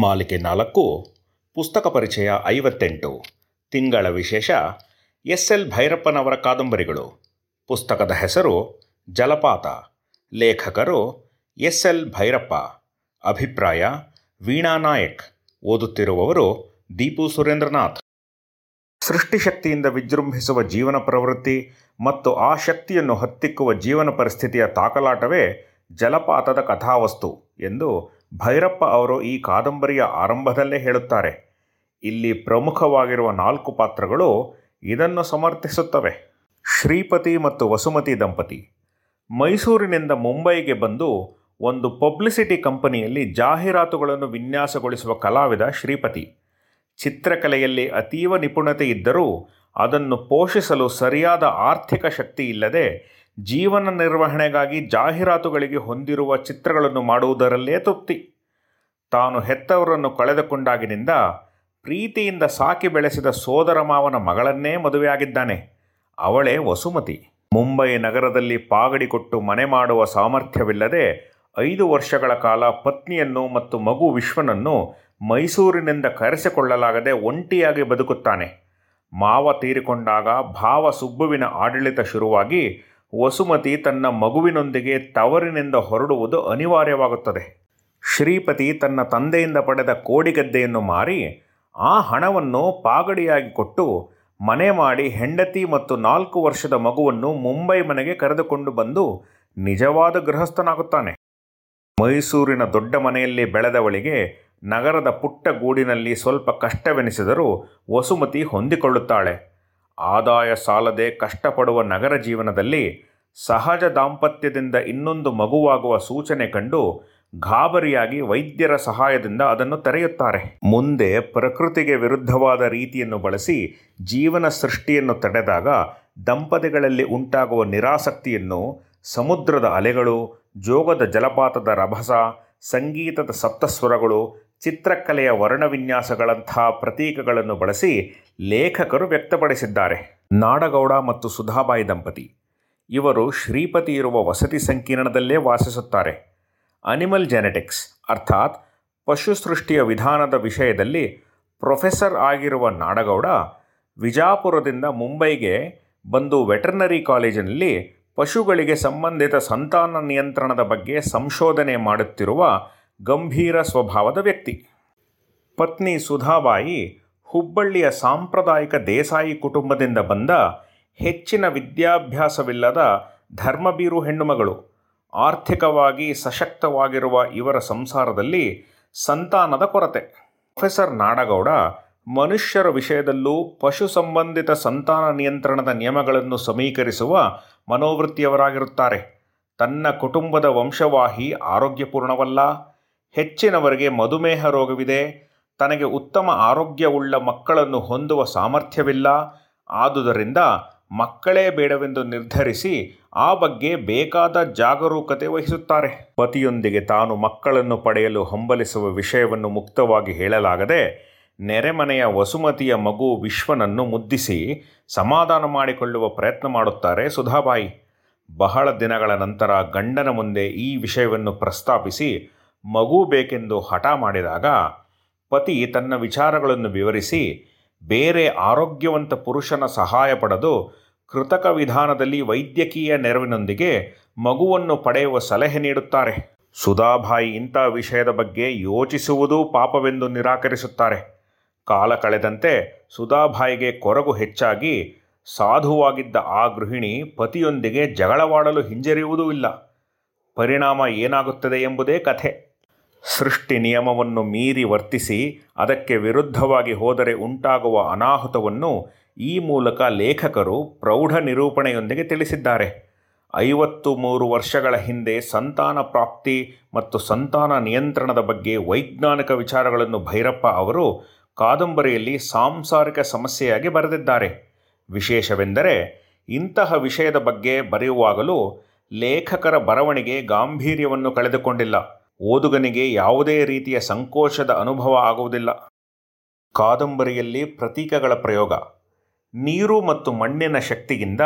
ಮಾಲಿಕೆ ನಾಲ್ಕು, ಪುಸ್ತಕ ಪರಿಚಯ ಐವತ್ತೆಂಟು. ತಿಂಗಳ ವಿಶೇಷ, ಎಸ್ ಎಲ್ ಭೈರಪ್ಪನವರ ಕಾದಂಬರಿಗಳು. ಪುಸ್ತಕದ ಹೆಸರು ಜಲಪಾತ. ಲೇಖಕರು ಎಸ್ ಎಲ್ ಭೈರಪ್ಪ. ಅಭಿಪ್ರಾಯ, ವೀಣಾ ನಾಯಕ್. ಓದುತ್ತಿರುವವರು ದೀಪು ಸುರೇಂದ್ರನಾಥ್. ಸೃಷ್ಟಿಶಕ್ತಿಯಿಂದ ವಿಜೃಂಭಿಸುವ ಜೀವನ ಪ್ರವೃತ್ತಿ ಮತ್ತು ಆ ಶಕ್ತಿಯನ್ನು ಹತ್ತಿಕ್ಕುವ ಜೀವನ ಪರಿಸ್ಥಿತಿಯ ತಾಕಲಾಟವೇ ಜಲಪಾತದ ಕಥಾವಸ್ತು ಎಂದು ಭೈರಪ್ಪ ಅವರು ಈ ಕಾದಂಬರಿಯ ಆರಂಭದಲ್ಲೇ ಹೇಳುತ್ತಾರೆ, ಇಲ್ಲಿ ಪ್ರಮುಖವಾಗಿರುವ ನಾಲ್ಕು ಪಾತ್ರಗಳು ಇದನ್ನು ಸಮರ್ಥಿಸುತ್ತವೆ. ಶ್ರೀಪತಿ ಮತ್ತು ವಸುಮತಿ ದಂಪತಿ. ಮೈಸೂರಿನಿಂದ ಮುಂಬೈಗೆ ಬಂದು ಒಂದು ಪಬ್ಲಿಸಿಟಿ ಕಂಪನಿಯಲ್ಲಿ ಜಾಹೀರಾತುಗಳನ್ನು ವಿನ್ಯಾಸಗೊಳಿಸುವ ಕಲಾವಿದ ಶ್ರೀಪತಿ. ಚಿತ್ರಕಲೆಯಲ್ಲಿ ಅತೀವ ನಿಪುಣತೆ ಇದ್ದರೂ ಅದನ್ನು ಪೋಷಿಸಲು ಸರಿಯಾದ ಆರ್ಥಿಕ ಶಕ್ತಿ ಇಲ್ಲದೆ ಜೀವನ ನಿರ್ವಹಣೆಗಾಗಿ ಜಾಹೀರಾತುಗಳಿಗೆ ಹೊಂದಿರುವ ಚಿತ್ರಗಳನ್ನು ಮಾಡುವುದರಲ್ಲೇ ತೃಪ್ತಿ. ತಾನು ಹೆತ್ತವರನ್ನು ಕಳೆದುಕೊಂಡಾಗಿನಿಂದ ಪ್ರೀತಿಯಿಂದ ಸಾಕಿ ಬೆಳೆಸಿದ ಸೋದರ ಮಾವನ ಮಗಳನ್ನೇ ಮದುವೆಯಾಗಿದ್ದಾನೆ. ಅವಳೇ ವಸುಮತಿ. ಮುಂಬೈ ನಗರದಲ್ಲಿ ಪಾಗಡಿ ಕೊಟ್ಟು ಮನೆ ಮಾಡುವ ಸಾಮರ್ಥ್ಯವಿಲ್ಲದೆ ಐದು ವರ್ಷಗಳ ಕಾಲ ಪತ್ನಿಯನ್ನು ಮತ್ತು ಮಗು ವಿಶ್ವನನ್ನು ಮೈಸೂರಿನಿಂದ ಕರೆಸಿಕೊಳ್ಳಲಾಗದೆ ಒಂಟಿಯಾಗಿ ಬದುಕುತ್ತಾನೆ. ಮಾವ ತೀರಿಕೊಂಡಾಗ ಭಾವ ಸುಬ್ಬುವಿನ ಆಡಳಿತ ಶುರುವಾಗಿ ವಸುಮತಿ ತನ್ನ ಮಗುವಿನೊಂದಿಗೆ ತವರಿನಿಂದ ಹೊರಡುವುದು ಅನಿವಾರ್ಯವಾಗುತ್ತದೆ. ಶ್ರೀಪತಿ ತನ್ನ ತಂದೆಯಿಂದ ಪಡೆದ ಕೋಡಿಗದ್ದೆಯನ್ನು ಮಾರಿ ಆ ಹಣವನ್ನು ಪಾಗಡಿಯಾಗಿ ಕೊಟ್ಟು ಮನೆ ಮಾಡಿ ಹೆಂಡತಿ ಮತ್ತು ನಾಲ್ಕು ವರ್ಷದ ಮಗುವನ್ನು ಮುಂಬೈ ಮನೆಗೆ ಕರೆದುಕೊಂಡು ಬಂದು ನಿಜವಾದ ಗೃಹಸ್ಥನಾಗುತ್ತಾನೆ. ಮೈಸೂರಿನ ದೊಡ್ಡ ಮನೆಯಲ್ಲಿ ಬೆಳೆದವಳಿಗೆ ನಗರದ ಪುಟ್ಟ ಗೂಡಿನಲ್ಲಿ ಸ್ವಲ್ಪ ಕಷ್ಟವೆನಿಸಿದರೂ ವಸುಮತಿ ಹೊಂದಿಕೊಳ್ಳುತ್ತಾಳೆ. ಆದಾಯ ಸಾಲದೆ ಕಷ್ಟಪಡುವ ನಗರ ಜೀವನದಲ್ಲಿ ಸಹಜ ದಾಂಪತ್ಯದಿಂದ ಇನ್ನೊಂದು ಮಗುವಾಗುವ ಸೂಚನೆ ಕಂಡು ಗಾಬರಿಯಾಗಿ ವೈದ್ಯರ ಸಹಾಯದಿಂದ ಅದನ್ನು ತೆರೆಯುತ್ತಾರೆ. ಮುಂದೆ ಪ್ರಕೃತಿಗೆ ವಿರುದ್ಧವಾದ ರೀತಿಯನ್ನು ಬಳಸಿ ಜೀವನ ಸೃಷ್ಟಿಯನ್ನು ತಡೆದಾಗ ದಂಪತಿಗಳಲ್ಲಿ ಉಂಟಾಗುವ ನಿರಾಸಕ್ತಿಯನ್ನು, ಸಮುದ್ರದ ಅಲೆಗಳು, ಜೋಗದ ಜಲಪಾತದ ರಭಸ, ಸಂಗೀತದ ಸಪ್ತಸ್ವರಗಳು ಚಿತ್ರಕಲೆಯ ವರ್ಣವಿನ್ಯಾಸಗಳಂಥ ಪ್ರತೀಕಗಳನ್ನು ಬಳಸಿ ಲೇಖಕರು ವ್ಯಕ್ತಪಡಿಸಿದ್ದಾರೆ. ನಾಡಗೌಡ ಮತ್ತು ಸುಧಾಬಾಯಿ ದಂಪತಿ. ಇವರು ಶ್ರೀಪತಿ ಇರುವ ವಸತಿ ಸಂಕೀರ್ಣದಲ್ಲೇ ವಾಸಿಸುತ್ತಾರೆ. ಅನಿಮಲ್ ಜೆನೆಟಿಕ್ಸ್ ಅರ್ಥಾತ್ ಪಶು ಸೃಷ್ಟಿಯ ವಿಧಾನದ ವಿಷಯದಲ್ಲಿ ಪ್ರೊಫೆಸರ್ ಆಗಿರುವ ನಾಡಗೌಡ ವಿಜಾಪುರದಿಂದ ಮುಂಬೈಗೆ ಬಂದು ವೆಟರ್ನರಿ ಕಾಲೇಜಿನಲ್ಲಿ ಪಶುಗಳಿಗೆ ಸಂಬಂಧಿತ ಸಂತಾನ ನಿಯಂತ್ರಣದ ಬಗ್ಗೆ ಸಂಶೋಧನೆ ಮಾಡುತ್ತಿರುವ ಗಂಭೀರ ಸ್ವಭಾವದ ವ್ಯಕ್ತಿ. ಪತ್ನಿ ಸುಧಾಬಾಯಿ ಹುಬ್ಬಳ್ಳಿಯ ಸಾಂಪ್ರದಾಯಿಕ ದೇಸಾಯಿ ಕುಟುಂಬದಿಂದ ಬಂದ ಹೆಚ್ಚಿನ ವಿದ್ಯಾಭ್ಯಾಸವಿಲ್ಲದ ಧರ್ಮಬೀರು ಹೆಣ್ಣುಮಗಳು. ಆರ್ಥಿಕವಾಗಿ ಸಶಕ್ತವಾಗಿರುವ ಇವರ ಸಂಸಾರದಲ್ಲಿ ಸಂತಾನದ ಕೊರತೆ. ಪ್ರೊಫೆಸರ್ ನಾಡಗೌಡ ಮನುಷ್ಯರ ವಿಷಯದಲ್ಲೂ ಪಶು ಸಂಬಂಧಿತ ಸಂತಾನ ನಿಯಂತ್ರಣದ ನಿಯಮಗಳನ್ನು ಸಮೀಕರಿಸುವ ಮನೋವೃತ್ತಿಯವರಾಗಿರುತ್ತಾರೆ. ತನ್ನ ಕುಟುಂಬದ ವಂಶವಾಹಿ ಆರೋಗ್ಯಪೂರ್ಣವಲ್ಲ. ಹೆಚ್ಚಿನವರಿಗೆ ಮಧುಮೇಹ ರೋಗವಿದೆ. ತನಗೆ ಉತ್ತಮ ಆರೋಗ್ಯವುಳ್ಳ ಮಕ್ಕಳನ್ನು ಹೊಂದುವ ಸಾಮರ್ಥ್ಯವಿಲ್ಲ. ಆದುದರಿಂದ ಮಕ್ಕಳೇ ಬೇಡವೆಂದು ನಿರ್ಧರಿಸಿ ಆ ಬಗ್ಗೆ ಬೇಕಾದ ಜಾಗರೂಕತೆ ವಹಿಸುತ್ತಾರೆ. ಪತಿಯೊಂದಿಗೆ ತಾನು ಮಕ್ಕಳನ್ನು ಪಡೆಯಲು ಹಂಬಲಿಸುವ ವಿಷಯವನ್ನು ಮುಕ್ತವಾಗಿ ಹೇಳಲಾಗದೆ, ನೆರೆಮನೆಯ ವಸುಮತಿಯ ಮಗು ವಿಶ್ವನನ್ನು ಮುದ್ದಿಸಿ ಸಮಾಧಾನ ಮಾಡಿಕೊಳ್ಳುವ ಪ್ರಯತ್ನ ಮಾಡುತ್ತಾರೆ ಸುಧಾಬಾಯಿ. ಬಹಳ ದಿನಗಳ ನಂತರ ಗಂಡನ ಮುಂದೆ ಈ ವಿಷಯವನ್ನು ಪ್ರಸ್ತಾಪಿಸಿ ಮಗು ಬೇಕೆಂದು ಹಠ ಮಾಡಿದಾಗ ಪತಿ ತನ್ನ ವಿಚಾರಗಳನ್ನು ವಿವರಿಸಿ ಬೇರೆ ಆರೋಗ್ಯವಂತ ಪುರುಷನ ಸಹಾಯ ಪಡೆದು ಕೃತಕ ವಿಧಾನದಲ್ಲಿ ವೈದ್ಯಕೀಯ ನೆರವಿನೊಂದಿಗೆ ಮಗುವನ್ನು ಪಡೆಯುವ ಸಲಹೆ ನೀಡುತ್ತಾರೆ. ಸುಧಾಬಾಯಿ ಇಂಥ ವಿಷಯದ ಬಗ್ಗೆ ಯೋಚಿಸುವುದೂ ಪಾಪವೆಂದು ನಿರಾಕರಿಸುತ್ತಾರೆ. ಕಾಲ ಕಳೆದಂತೆ ಸುಧಾಬಾಯಿಗೆ ಕೊರಗು ಹೆಚ್ಚಾಗಿ ಸಾಧುವಾಗಿದ್ದ ಆ ಗೃಹಿಣಿ ಪತಿಯೊಂದಿಗೆ ಜಗಳವಾಡಲು ಹಿಂಜರಿಯುವುದೂ ಇಲ್ಲ. ಪರಿಣಾಮ ಏನಾಗುತ್ತದೆ ಎಂಬುದೇ ಕಥೆ. ಸೃಷ್ಟಿ ನಿಯಮವನ್ನು ಮೀರಿ ವರ್ತಿಸಿ ಅದಕ್ಕೆ ವಿರುದ್ಧವಾಗಿ ಹೋದರೆ ಉಂಟಾಗುವ ಅನಾಹುತವನ್ನು ಈ ಮೂಲಕ ಲೇಖಕರು ಪ್ರೌಢ ನಿರೂಪಣೆಯೊಂದಿಗೆ ತಿಳಿಸಿದ್ದಾರೆ. ಐವತ್ತು ಮೂರು ವರ್ಷಗಳ ಹಿಂದೆ ಸಂತಾನ ಪ್ರಾಪ್ತಿ ಮತ್ತು ಸಂತಾನ ನಿಯಂತ್ರಣದ ಬಗ್ಗೆ ವೈಜ್ಞಾನಿಕ ವಿಚಾರಗಳನ್ನು ಭೈರಪ್ಪ ಅವರು ಕಾದಂಬರಿಯಲ್ಲಿ ಸಾಂಸಾರಿಕ ಸಮಸ್ಯೆಯಾಗಿ ಬರೆದಿದ್ದಾರೆ. ವಿಶೇಷವೆಂದರೆ ಇಂತಹ ವಿಷಯದ ಬಗ್ಗೆ ಬರೆಯುವಾಗಲೂ ಲೇಖಕರ ಬರವಣಿಗೆ ಗಾಂಭೀರ್ಯವನ್ನು ಕಳೆದುಕೊಂಡಿಲ್ಲ. ಓದುಗನಿಗೆ ಯಾವುದೇ ರೀತಿಯ ಸಂಕೋಚದ ಅನುಭವ ಆಗುವುದಿಲ್ಲ. ಕಾದಂಬರಿಯಲ್ಲಿ ಪ್ರತೀಕಗಳ ಪ್ರಯೋಗ. ನೀರು ಮತ್ತು ಮಣ್ಣಿನ ಶಕ್ತಿಯಿಂದ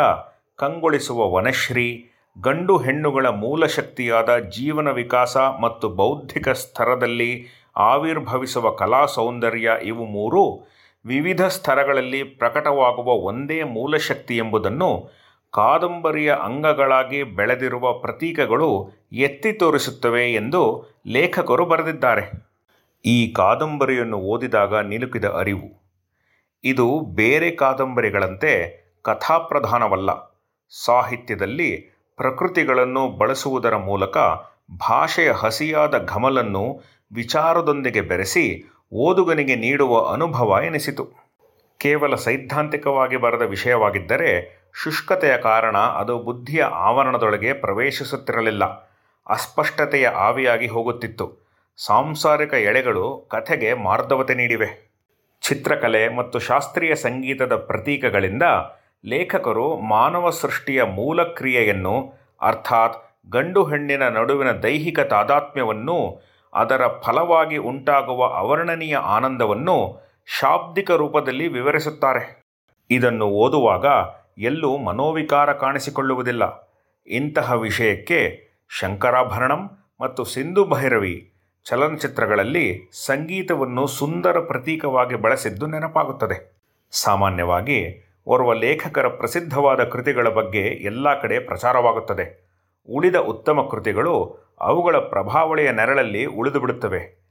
ಕಂಗೊಳಿಸುವ ವನಶ್ರೀ, ಗಂಡು ಹೆಣ್ಣುಗಳ ಮೂಲ ಶಕ್ತಿಯಾದ ಜೀವನ ವಿಕಾಸ ಮತ್ತು ಬೌದ್ಧಿಕ ಸ್ತರದಲ್ಲಿ ಆವಿರ್ಭವಿಸುವ ಕಲಾ ಸೌಂದರ್ಯ ಇವು ಮೂರು ವಿವಿಧ ಸ್ತರಗಳಲ್ಲಿ ಪ್ರಕಟವಾಗುವ ಒಂದೇ ಮೂಲಶಕ್ತಿ ಎಂಬುದನ್ನು ಕಾದಂಬರಿಯ ಅಂಗಗಳಾಗಿ ಬೆಳೆದಿರುವ ಪ್ರತೀಕಗಳು ಎತ್ತಿ ತೋರಿಸುತ್ತವೆ ಎಂದು ಲೇಖಕರು ಬರೆದಿದ್ದಾರೆ. ಈ ಕಾದಂಬರಿಯನ್ನು ಓದಿದಾಗ ನಿಲುಕಿದ ಅರಿವು. ಇದು ಬೇರೆ ಕಾದಂಬರಿಗಳಂತೆ ಕಥಾಪ್ರಧಾನವಲ್ಲ. ಸಾಹಿತ್ಯದಲ್ಲಿ ಪ್ರಕೃತಿಗಳನ್ನು ಬಳಸುವುದರ ಮೂಲಕ ಭಾಷೆಯ ಹಸಿಯಾದ ಘಮಲನ್ನು ವಿಚಾರದೊಂದಿಗೆ ಬೆರೆಸಿ ಓದುಗನಿಗೆ ನೀಡುವ ಅನುಭವ ಎನಿಸಿತು. ಕೇವಲ ಸೈದ್ಧಾಂತಿಕವಾಗಿ ಬರೆದ ವಿಷಯವಾಗಿದ್ದರೆ ಶುಷ್ಕತೆಯ ಕಾರಣ ಅದು ಬುದ್ಧಿಯ ಆವರಣದೊಳಗೆ ಪ್ರವೇಶಿಸುತ್ತಿರಲಿಲ್ಲ. ಅಸ್ಪಷ್ಟತೆಯ ಆವಿಯಾಗಿ ಹೋಗುತ್ತಿತ್ತು. ಸಾಂಸಾರಿಕ ಎಳೆಗಳು ಕಥೆಗೆ ಮಾರ್ಧವತೆ ನೀಡಿವೆ. ಚಿತ್ರಕಲೆ ಮತ್ತು ಶಾಸ್ತ್ರೀಯ ಸಂಗೀತದ ಪ್ರತೀಕಗಳಿಂದ ಲೇಖಕರು ಮಾನವ ಸೃಷ್ಟಿಯ ಮೂಲ ಕ್ರಿಯೆಯನ್ನು ಅರ್ಥಾತ್ ಗಂಡು ಹೆಣ್ಣಿನ ನಡುವಿನ ದೈಹಿಕ ತಾದಾತ್ಮ್ಯವನ್ನು, ಅದರ ಫಲವಾಗಿ ಉಂಟಾಗುವ ಅವರ್ಣನೀಯ ಆನಂದವನ್ನು ಶಾಬ್ದಿಕ ರೂಪದಲ್ಲಿ ವಿವರಿಸುತ್ತಾರೆ. ಇದನ್ನು ಓದುವಾಗ ಎಲ್ಲೂ ಮನೋವಿಕಾರ ಕಾಣಿಸಿಕೊಳ್ಳುವುದಿಲ್ಲ. ಇಂತಹ ವಿಷಯಕ್ಕೆ ಶಂಕರಾಭರಣಂ ಮತ್ತು ಸಿಂಧು ಭೈರವಿ ಚಲನಚಿತ್ರಗಳಲ್ಲಿ ಸಂಗೀತವನ್ನು ಸುಂದರ ಪ್ರತೀಕವಾಗಿ ಬಳಸಿದ್ದು ನೆನಪಾಗುತ್ತದೆ. ಸಾಮಾನ್ಯವಾಗಿ ಓರ್ವ ಲೇಖಕರ ಪ್ರಸಿದ್ಧವಾದ ಕೃತಿಗಳ ಬಗ್ಗೆ ಎಲ್ಲ ಕಡೆ ಪ್ರಚಾರವಾಗುತ್ತದೆ. ಉಳಿದ ಉತ್ತಮ ಕೃತಿಗಳು ಅವುಗಳ ಪ್ರಭಾವಳಿಯ ನೆರಳಲ್ಲಿ ಉಳಿದುಬಿಡುತ್ತವೆ.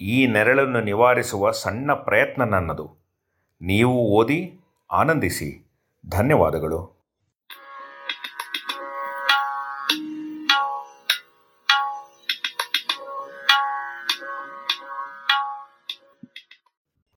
ಈ ನೆರಳನ್ನು ನಿವಾರಿಸುವ ಸಣ್ಣ ಪ್ರಯತ್ನ ನನ್ನದು ನೀವು ಓದಿ, ಆನಂದಿಸಿ. ಧನ್ಯವಾದಗಳು.